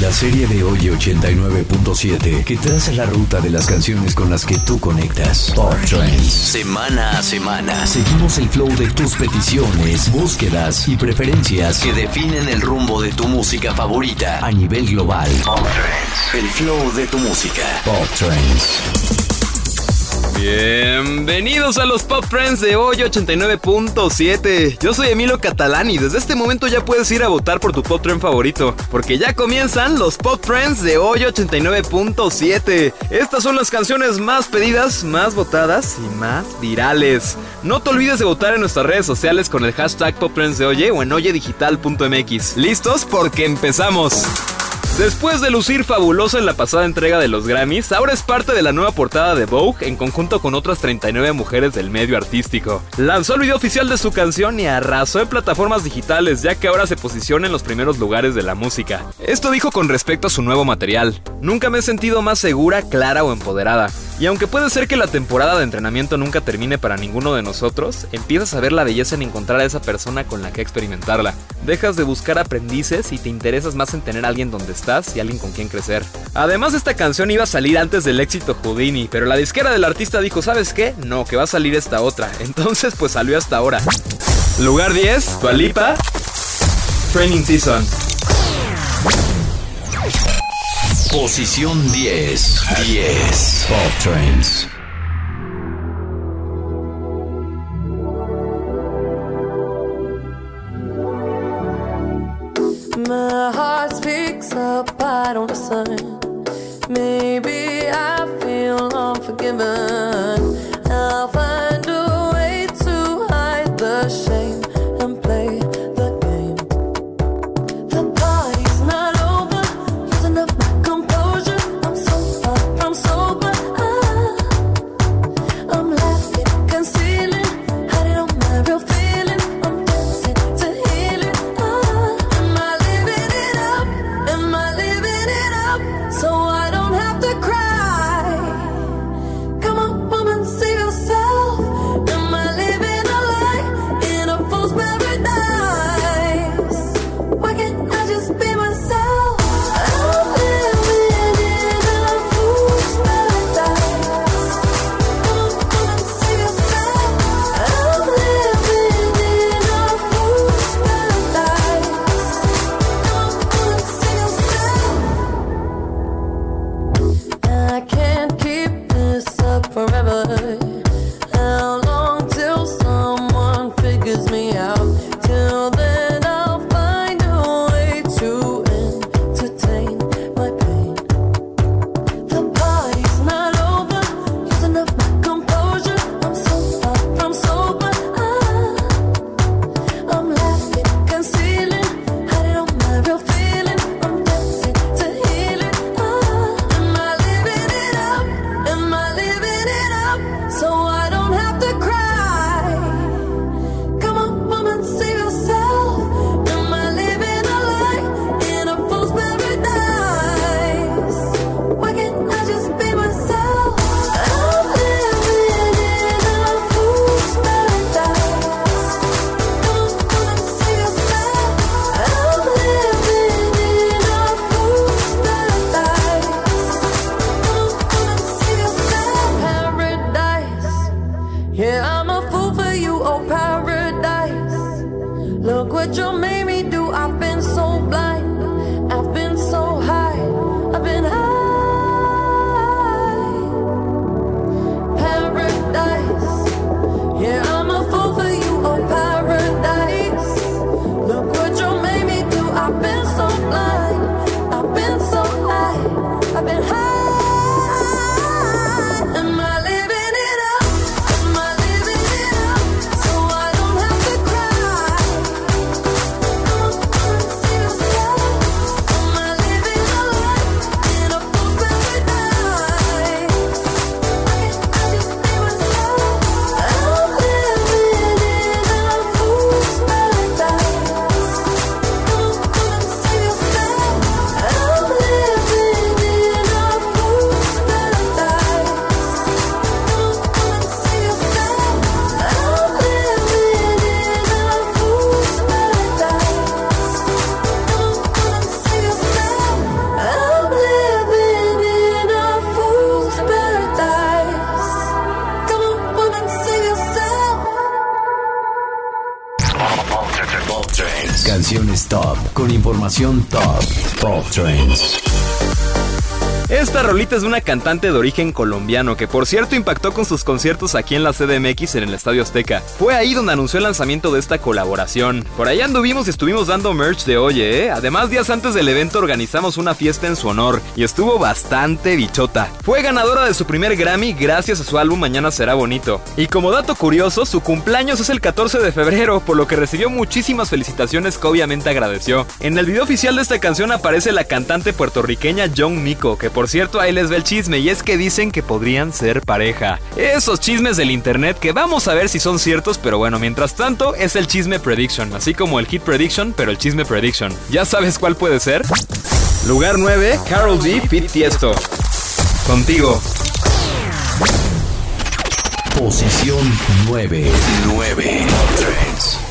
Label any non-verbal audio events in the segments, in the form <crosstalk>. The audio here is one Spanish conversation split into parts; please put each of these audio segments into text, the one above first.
La serie de hoy 89.7 que traza la ruta de las canciones con las que tú conectas. Pop Trends. Semana a semana. Seguimos el flow de tus peticiones, búsquedas y preferencias que definen el rumbo de tu música favorita a nivel global. Pop Trends. El flow de tu música. Pop Trends. Bienvenidos a los Pop Friends de hoy 89.7. Yo soy Emilio Catalán y desde este momento ya puedes ir a votar por tu Pop Trend favorito, porque ya comienzan los Pop Friends de hoy 89.7. Estas son las canciones más pedidas, más votadas y más virales. No te olvides de votar en nuestras redes sociales con el hashtag Pop Trends de Oye o en oyedigital.mx. ¿Listos? Porque empezamos. Después de lucir fabuloso en la pasada entrega de los Grammys, ahora es parte de la nueva portada de Vogue en conjunto con otras 39 mujeres del medio artístico. Lanzó el video oficial de su canción y arrasó en plataformas digitales, ya que ahora se posiciona en los primeros lugares de la música. Esto dijo con respecto a su nuevo material. Nunca me he sentido más segura, clara o empoderada. Y aunque puede ser que la temporada de entrenamiento nunca termine para ninguno de nosotros, empiezas a ver la belleza en encontrar a esa persona con la que experimentarla. Dejas de buscar aprendices y te interesas más en tener a alguien donde y alguien con quien crecer. Además, esta canción iba a salir antes del éxito Houdini, pero la disquera del artista dijo, ¿sabes qué? No, que va a salir esta otra. <laughs> Entonces, pues salió hasta ahora. Lugar 10, Tualipa, Training Season. Posición 10. 10. Pop Trends. I Esta rolita es una cantante de origen colombiano que por cierto impactó con sus conciertos aquí en la CDMX en el Estadio Azteca. Fue ahí donde anunció el lanzamiento de esta colaboración. Por ahí anduvimos y estuvimos dando merch de Oye, ¿eh? Además, días antes del evento organizamos una fiesta en su honor y estuvo bastante bichota. Fue ganadora de su primer Grammy gracias a su álbum Mañana será bonito. Y como dato curioso, su cumpleaños es el 14 de febrero, por lo que recibió muchísimas felicitaciones que obviamente agradeció. En el video oficial de esta canción aparece la cantante puertorriqueña John Miko, que por cierto, ahí les les el chisme y es que dicen que podrían ser pareja. Esos chismes del internet que vamos a ver si son ciertos, pero bueno, mientras tanto es el chisme prediction, así como el hit prediction, pero el chisme prediction. ¿Ya sabes cuál puede ser? Lugar 9, Carol G, Fit Tiesto. Contigo. Posición 9. 9. 3.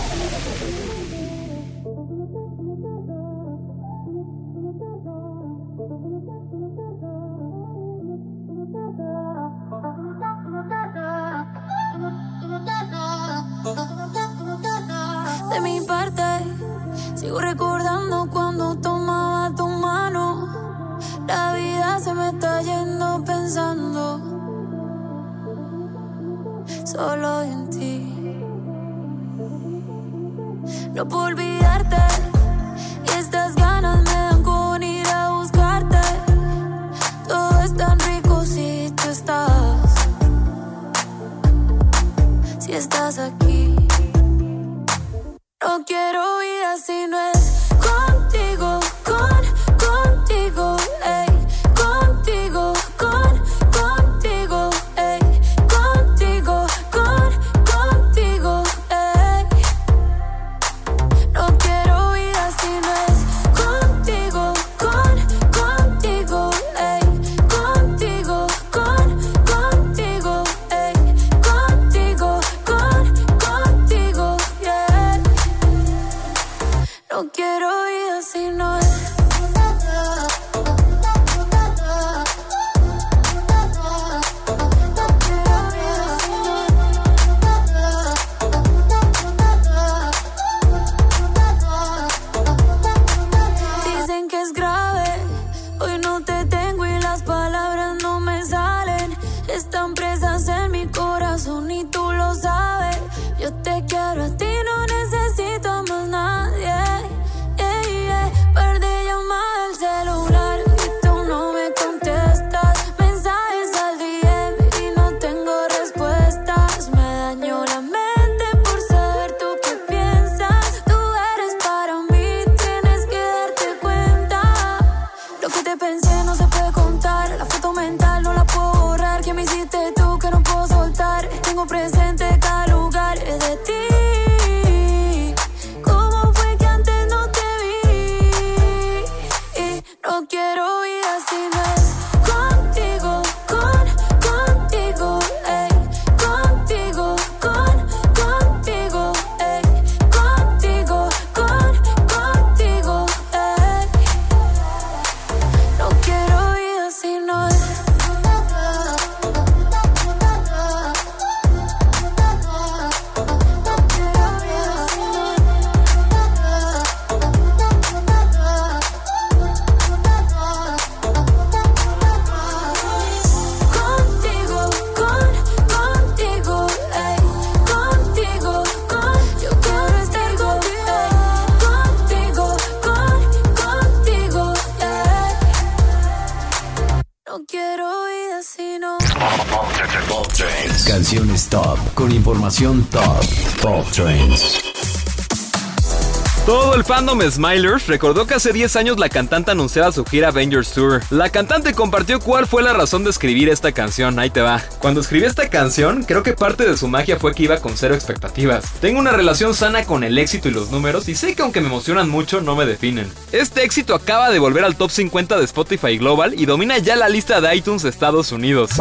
Fandom Smilers recordó que hace 10 años la cantante anunciaba su gira Avengers Tour. La cantante compartió cuál fue la razón de escribir esta canción, ahí te va. Cuando escribí esta canción, creo que parte de su magia fue que iba con cero expectativas. Tengo una relación sana con el éxito y los números y sé que aunque me emocionan mucho, no me definen. Este éxito acaba de volver al top 50 de Spotify Global y domina ya la lista de iTunes de Estados Unidos.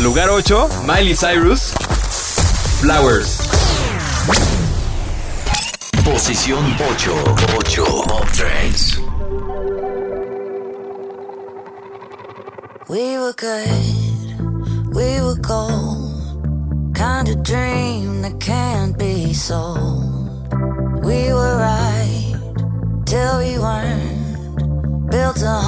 Lugar 8, Miley Cyrus, Flowers. Posición 8. 8. Pop Trends. We were good, we were gold. Kind of dream that can't be sold. We were right till we weren't. Built a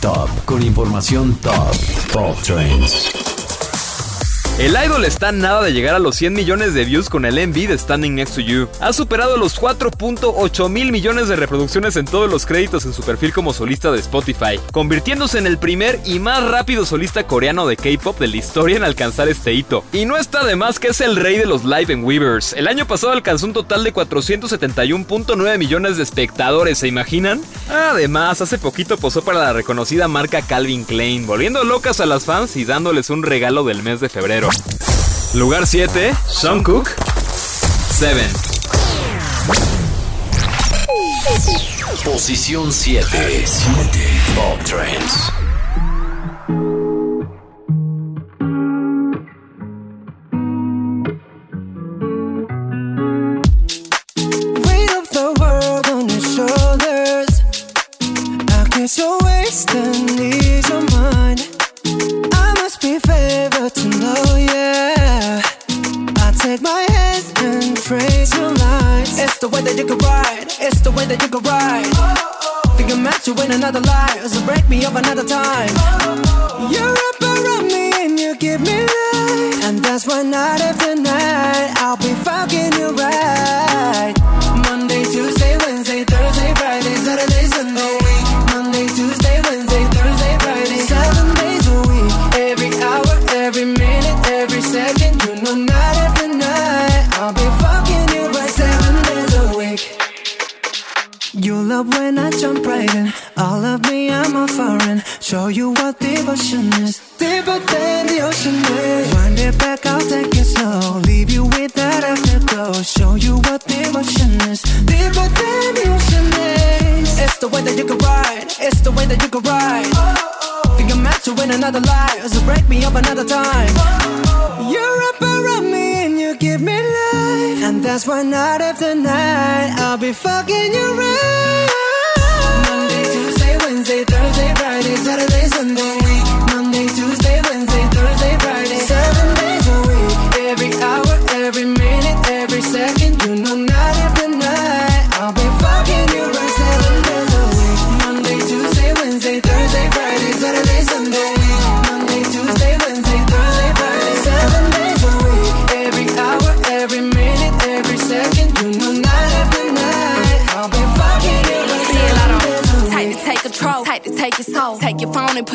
Top con información top. Pop Trends. El idol está nada de llegar a los 100 millones de views con el MV de Standing Next to You. Ha superado los 4.8 mil millones de reproducciones en todos los créditos en su perfil como solista de Spotify, convirtiéndose en el primer y más rápido solista coreano de K-pop de la historia en alcanzar este hito. Y no está de más que es el rey de los live en Weavers. El año pasado alcanzó un total de 471.9 millones de espectadores, ¿se imaginan? Además, hace poquito posó para la reconocida marca Calvin Klein, volviendo locas a las fans y dándoles un regalo del mes de febrero. Lugar 7, Jungkook. 7. Posición 7. 7. Pop Trends. Weight of the world on your shoulders. I must be favored. Take my hands and trace your lines. It's the way that you can ride. It's the way that you can ride. Think I'm meant to win another life, so break me up another time. You're up around me and you give me life, and that's why night after night I'll be fucking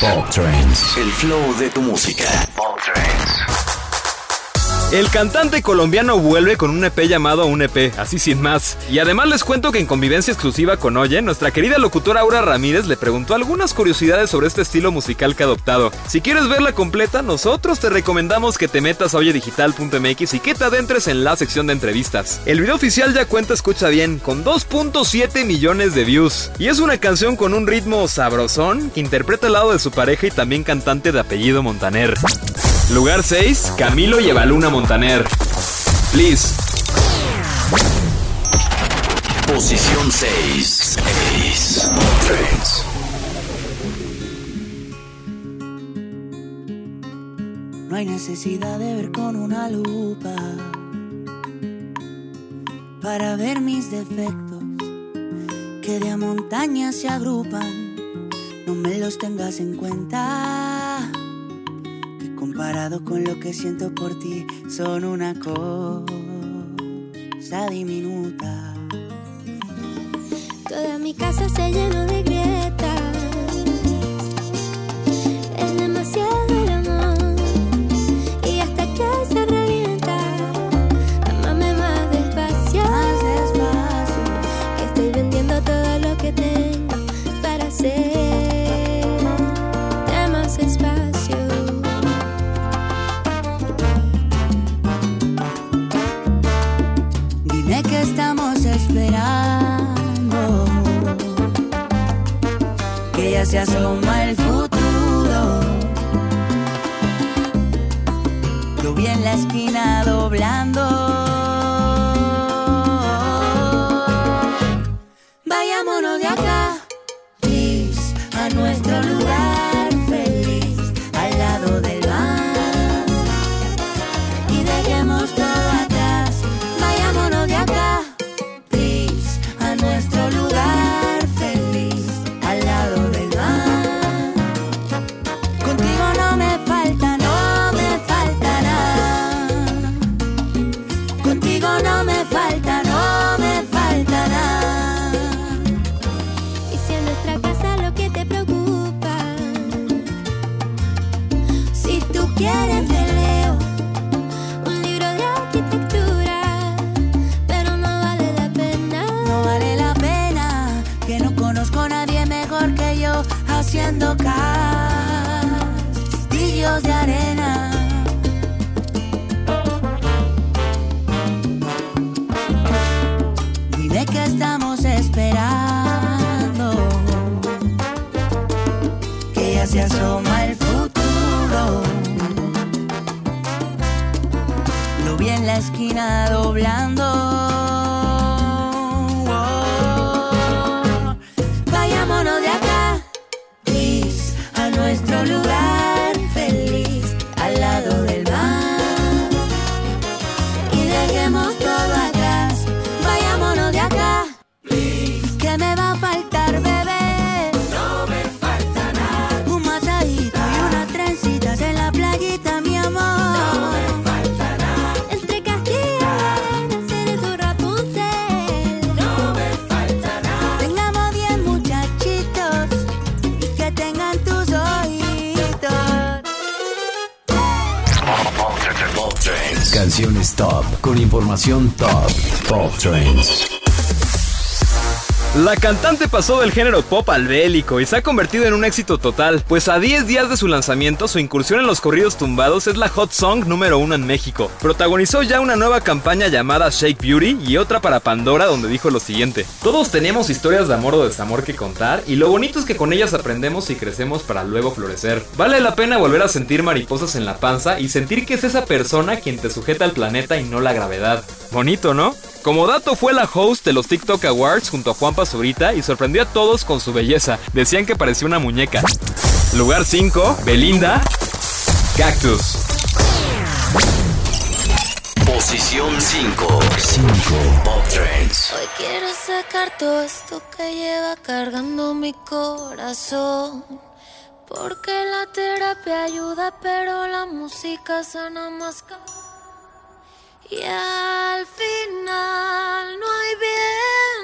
Pop Trends. El flow de tu música. Pop Trends. El cantante colombiano vuelve con un EP llamado Un EP, así sin más. Y además les cuento que en convivencia exclusiva con Oye, nuestra querida locutora Aura Ramírez le preguntó algunas curiosidades sobre este estilo musical que ha adoptado. Si quieres verla completa, nosotros te recomendamos que te metas a oyedigital.mx y que te adentres en la sección de entrevistas. El video oficial ya cuenta, escucha bien, con 2.7 millones de views. Y es una canción con un ritmo sabrosón que interpreta al lado de su pareja y también cantante de apellido Montaner. Lugar 6, Camilo y Evaluna Montaner. Please. Posición 6. 6. Pop Trends. No hay necesidad de ver con una lupa para ver mis defectos que de a montañas se agrupan. No me los tengas en cuenta, comparado con lo que siento por ti son una cosa diminuta. Toda mi casa se llenó de grietas. Se asoma el futuro. Lo vi en la esquina doblando. Información top. Pop Trends. La cantante pasó del género pop al bélico y se ha convertido en un éxito total, pues a 10 días de su lanzamiento su incursión en los corridos tumbados es la hot song número uno en México. Protagonizó ya una nueva campaña llamada Shake Beauty y otra para Pandora donde dijo lo siguiente. Todos tenemos historias de amor o desamor que contar y lo bonito es que con ellas aprendemos y crecemos para luego florecer. Vale la pena volver a sentir mariposas en la panza y sentir que es esa persona quien te sujeta al planeta y no la gravedad. Bonito, ¿no? Como dato fue la host de los TikTok Awards junto a Juan Pazurita y sorprendió a todos con su belleza. Decían que parecía una muñeca. Lugar 5, Belinda, Cactus. Posición 5. 5. Pop Trends. Hoy quiero sacar todo esto que lleva cargando mi corazón. Porque la terapia ayuda, pero la música sana más que... Y al final no hay bien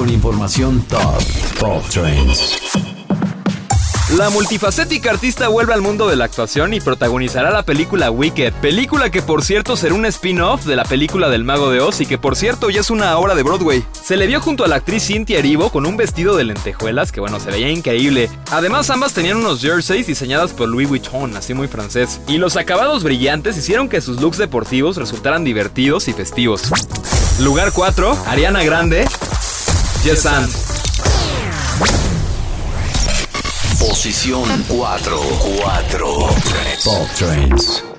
con información top. Pop Trends. La multifacética artista vuelve al mundo de la actuación y protagonizará la película Wicked, película que por cierto será un spin-off de la película del Mago de Oz y que por cierto ya es una obra de Broadway. Se le vio junto a la actriz Cynthia Erivo con un vestido de lentejuelas que bueno, se veía increíble. Además ambas tenían unos jerseys diseñadas por Louis Vuitton, así muy francés, y los acabados brillantes hicieron que sus looks deportivos resultaran divertidos y festivos. Lugar 4, Ariana Grande, Yes and. Posición 4. 4. Pop Trends.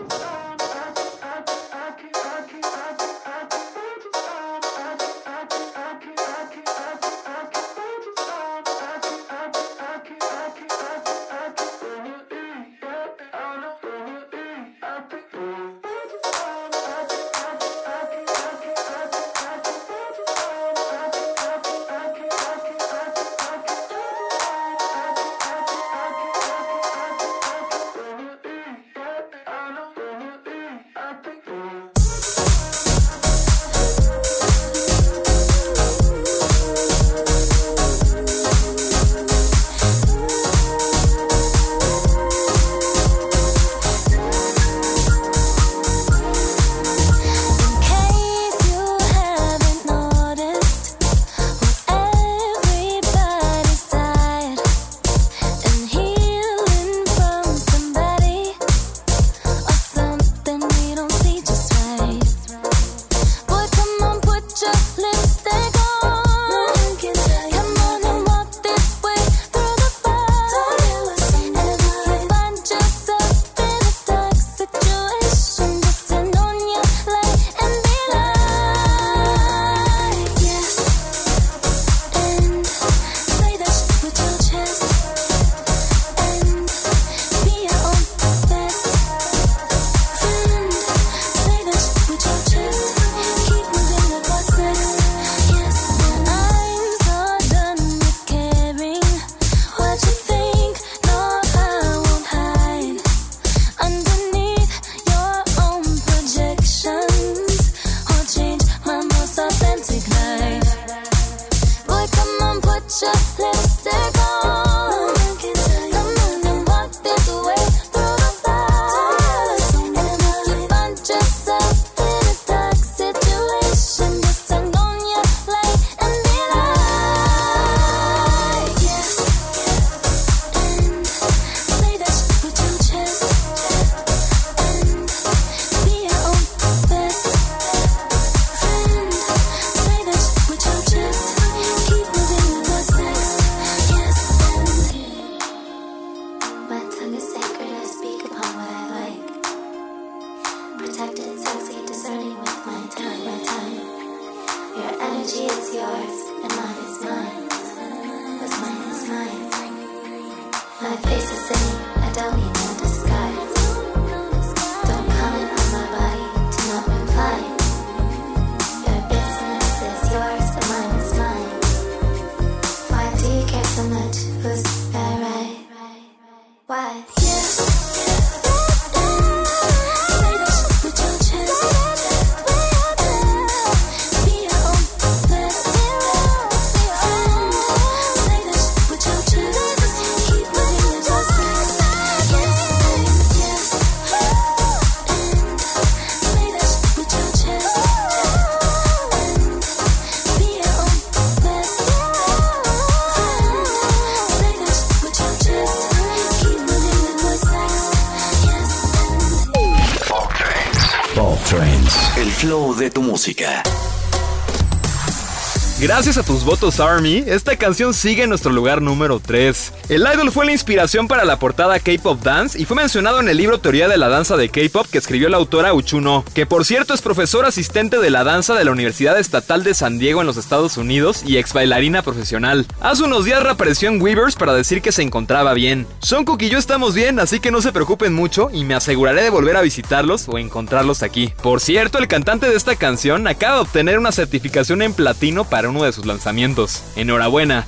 Gracias a tus votos Army, esta canción sigue en nuestro lugar número 3. El idol fue la inspiración para la portada K-Pop Dance y fue mencionado en el libro Teoría de la Danza de K-Pop que escribió la autora Uchuno, que por cierto es profesora asistente de la danza de la Universidad Estatal de San Diego en los Estados Unidos y ex bailarina profesional. Hace unos días reapareció en Weavers para decir que se encontraba bien. Jungkook y yo estamos bien, así que no se preocupen mucho y me aseguraré de volver a visitarlos o encontrarlos aquí. Por cierto, el cantante de esta canción acaba de obtener una certificación en platino para uno de sus lanzamientos. Enhorabuena.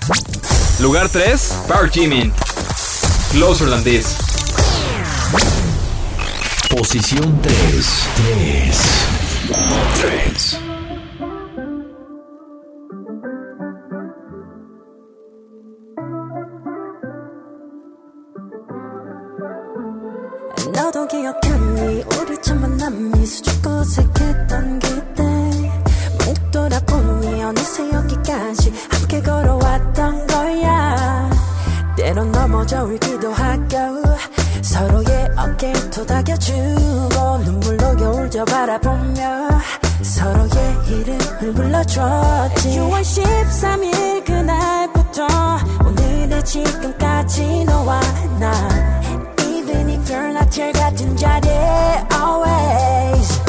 Lugar 3, Power Jimin. Los Holandés. Posición 3. 3. 3. 이름을 불러줬지 6월 13일 그날부터 오늘의 지금까지 너와 나 Even if you're not here 같은 자리에 always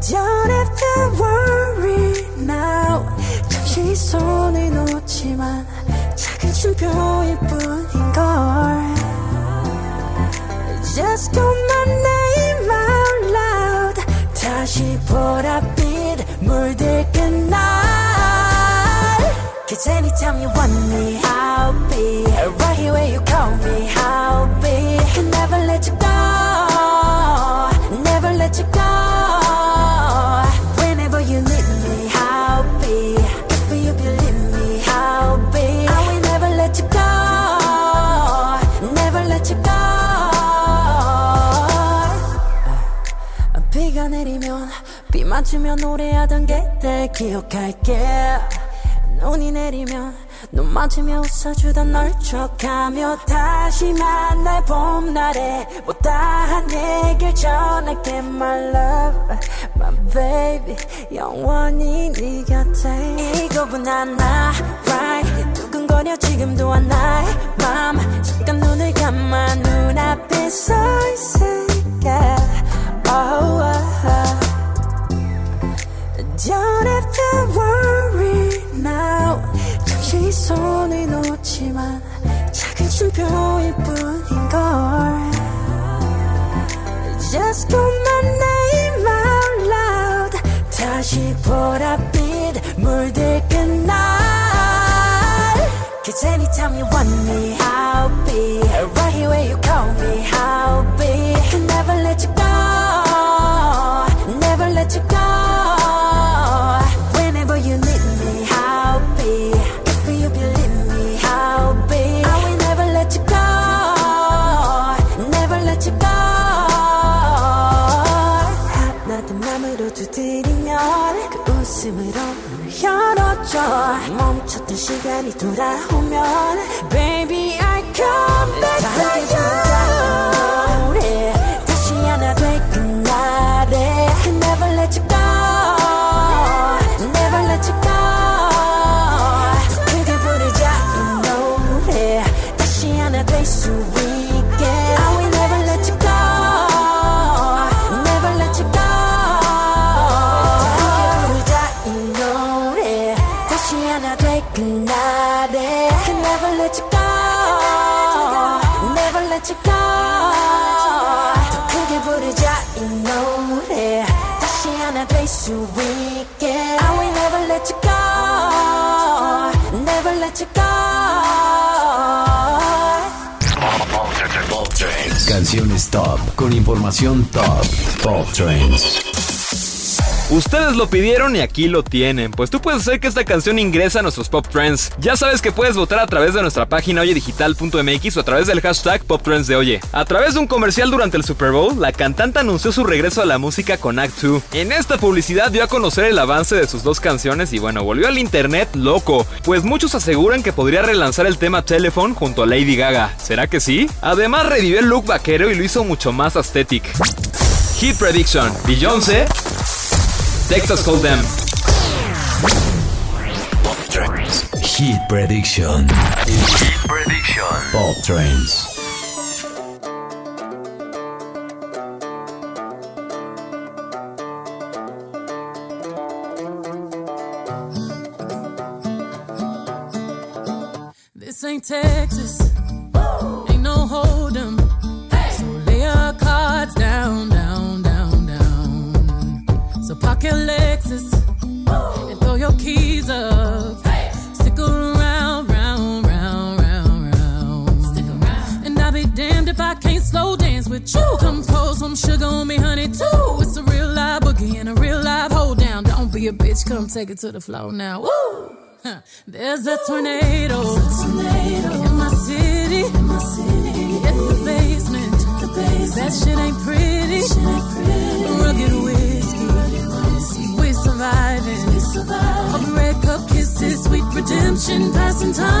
Don't have to worry now 잠시 손을 놓지만 작은 쉼표일 뿐인걸 Just call my name out loud 다시 보랏 anytime you want me I'll be Right here where you call me I'll be Can never let you go Never let you go Whenever you need me I'll be If you believe me I'll be I will never let you go Never let you go 비가 내리면 비 맞으며 노래하던 그때 기억할게 눈이 내리면 눈 맞으며 웃어주던 널 촉하며 다시 만날 봄날에 못다한 얘길 전할게 my love my baby. 영원히 네 곁에 이거분 하나 right. 두근거려 지금도 한 나의 맘 잠깐 눈을 감아 눈앞에 서 있을게. Oh, oh, oh. Don't have to worry 시 손을 놓지만 작은 쉼표일 뿐인걸 Just call my name out loud 다시 보랏빛 물들끈 날 Cause anytime you want me I'll be Right here where you call me I'll be Can never let you go Never let you go 열어줘 멈췄던 시간이 돌아오면 Baby top con información top. Pop Trends. Ustedes lo pidieron y aquí lo tienen, pues tú puedes hacer que esta canción ingrese a nuestros Pop Trends. Ya sabes que puedes votar a través de nuestra página oyedigital.mx o a través del hashtag Pop Trends de Oye. A través de un comercial durante el Super Bowl, la cantante anunció su regreso a la música con Act 2. En esta publicidad dio a conocer el avance de sus dos canciones y bueno, volvió al internet loco, pues muchos aseguran que podría relanzar el tema Telephone junto a Lady Gaga. ¿Será que sí? Además revivió el look vaquero y lo hizo mucho más aesthetic. Hit Prediction, Beyoncé, Texas Hold'em. Pop Trends. Hit Prediction. Hit Prediction. Pop Trends. Take it to the floor now. Woo! There's a tornado, in my city. In my city. Hit the basement. The basement. That shit ain't pretty. Rugged whiskey. We surviving. We surviving. Of red cup kisses, sweet redemption, passing time,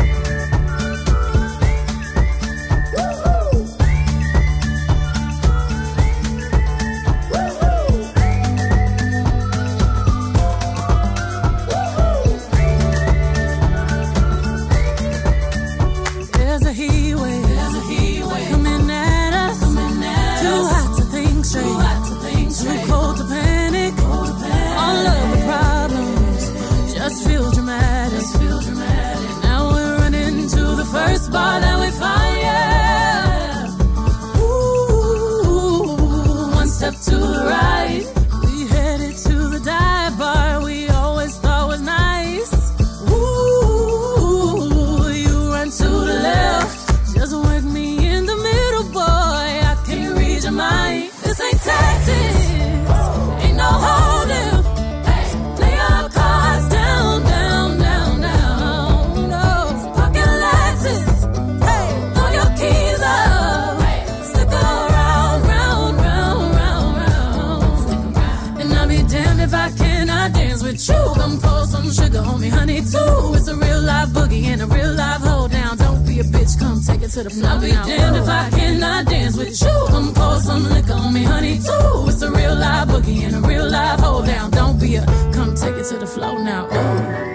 To the floor. I'll be damned if I cannot dance with you. Come pour some liquor on me, honey, too. It's a real live boogie and a real live hold down. Don't be a come take it to the floor now. Ooh.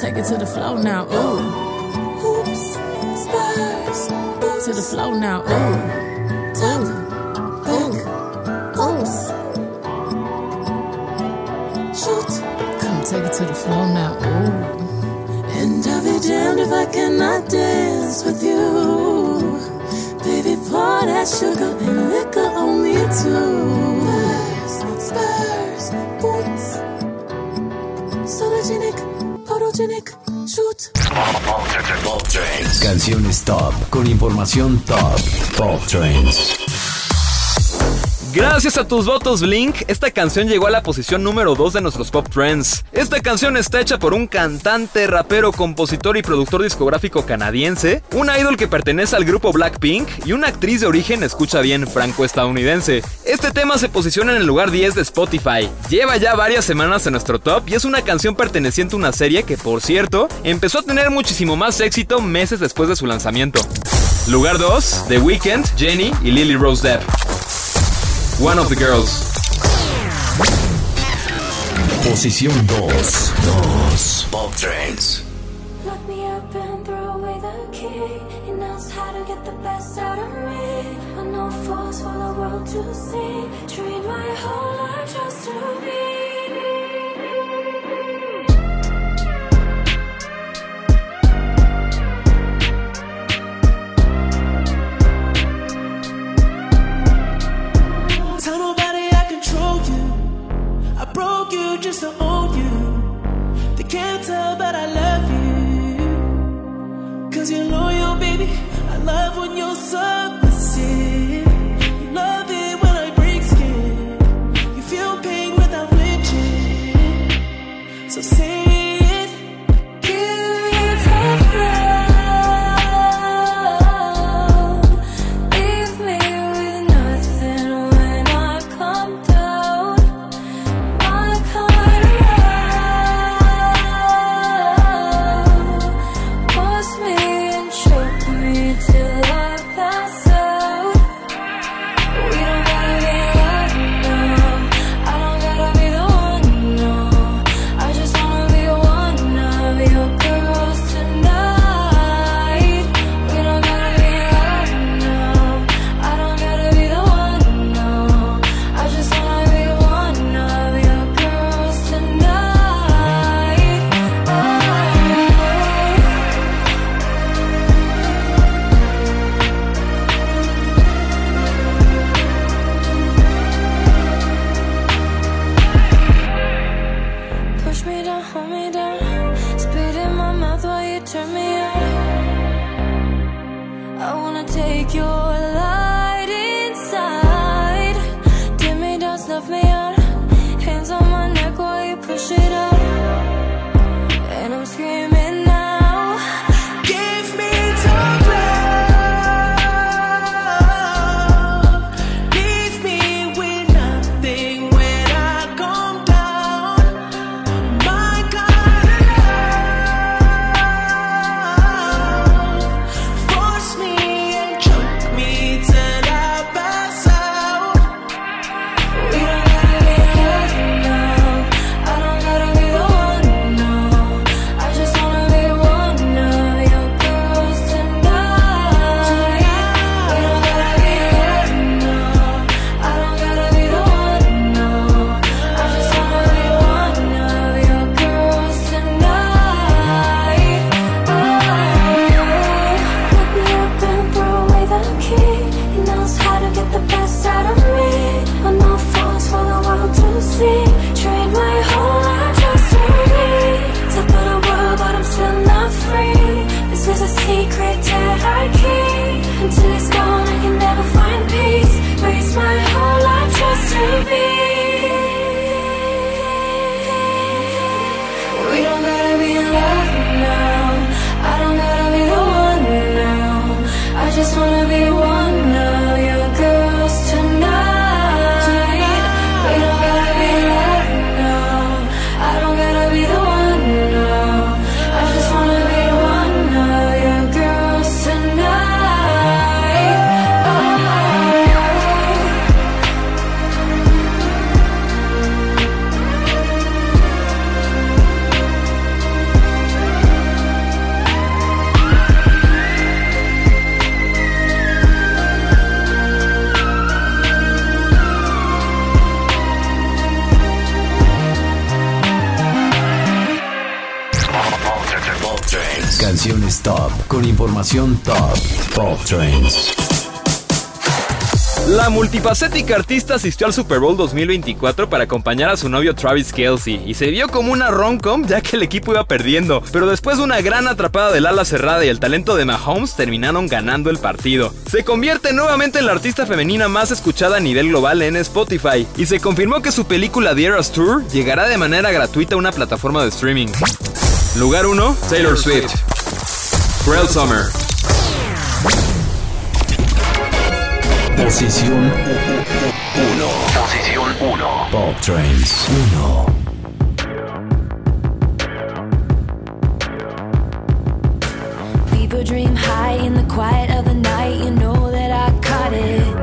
Take it to the floor now. Ooh. Hoops, spurs, to the floor now. Ooh. If I dance with you. Baby, pour that sugar and liquor on me too. Spurs, spurs, boots. Sologenic, photogenic, shoot. Pop. Canciones top con información top. Pop Trends. Gracias a tus votos, Blink, esta canción llegó a la posición número 2 de nuestros Pop Trends. Esta canción está hecha por un cantante, rapero, compositor y productor discográfico canadiense, un idol que pertenece al grupo Blackpink y una actriz de origen, escucha bien, franco-estadounidense. Este tema se posiciona en el lugar 10 de Spotify. Lleva ya varias semanas en nuestro top y es una canción perteneciente a una serie que, por cierto, empezó a tener muchísimo más éxito meses después de su lanzamiento. Lugar 2, The Weeknd, Jenny y Lily Rose Depp. One of the Girls. Posición 2. 2. Bob Trends. Lock me up and throw away the key. He knows how to get the best out of me. For the world to see. just to own you. They can't tell, but I love you. Cause you're loyal, baby. I love when you're so. La multifacética artista asistió al Super Bowl 2024 para acompañar a su novio Travis Kelsey y se vio como una rom-com ya que el equipo iba perdiendo, pero después de una gran atrapada del ala cerrada y el talento de Mahomes terminaron ganando el partido. Se convierte nuevamente en la artista femenina más escuchada a nivel global en Spotify y se confirmó que su película The Eras Tour llegará de manera gratuita a una plataforma de streaming. Lugar 1, Taylor Swift. Cruel Summer. Posición 1. Posición 1. Pop Trends 1. People dream high in the quiet of the night. You know that I caught it.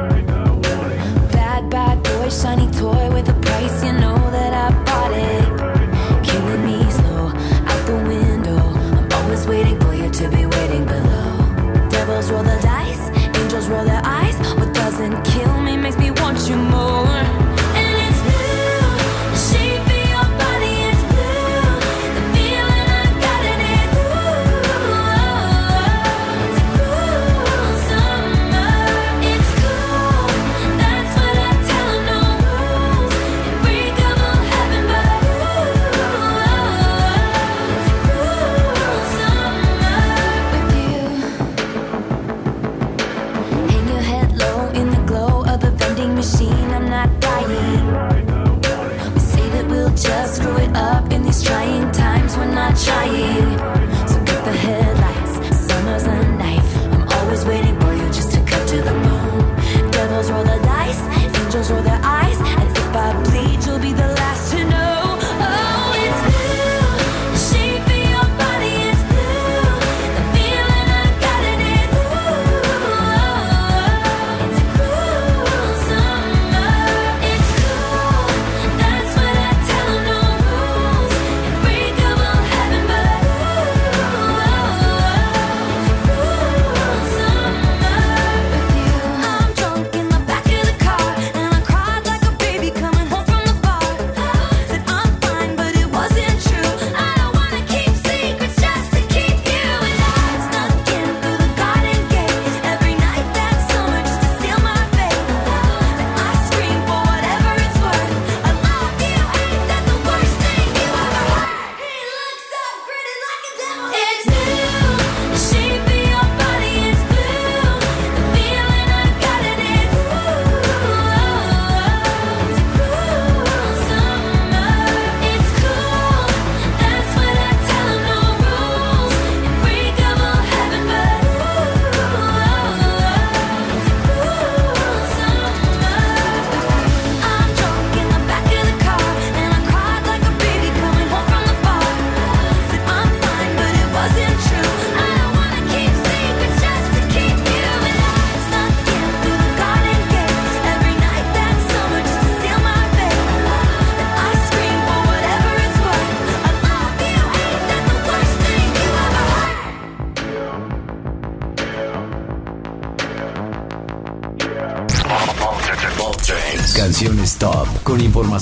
Bad, bad boy, shiny toy with a price. You know trying.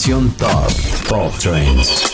Con información top. Pop Trends.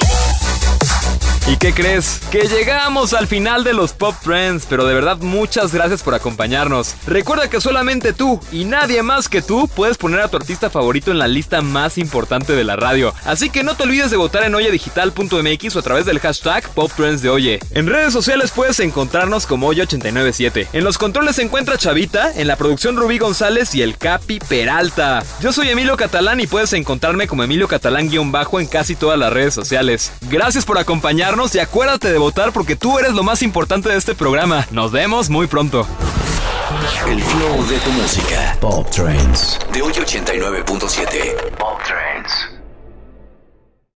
¿Y qué crees? Que llegamos al final de los Pop Trends, pero de verdad muchas gracias por acompañarnos. Recuerda que solamente tú y nadie más que tú puedes poner a tu artista favorito en la lista más importante de la radio. Así que no te olvides de votar en oyedigital.mx o a través del hashtag Pop Trends de Oye. En redes sociales puedes encontrarnos como Oye897. En los controles se encuentra Chavita, en la producción Rubí González y el Capi Peralta. Yo soy Emilio Catalán y puedes encontrarme como Emilio Catalán-bajo en casi todas las redes sociales. Gracias por acompañarnos y acuérdate de votar porque tú eres lo más importante de este programa. Nos vemos muy pronto. El flow de tu música. Pop Trends. De hoy 89.7. Pop Trends.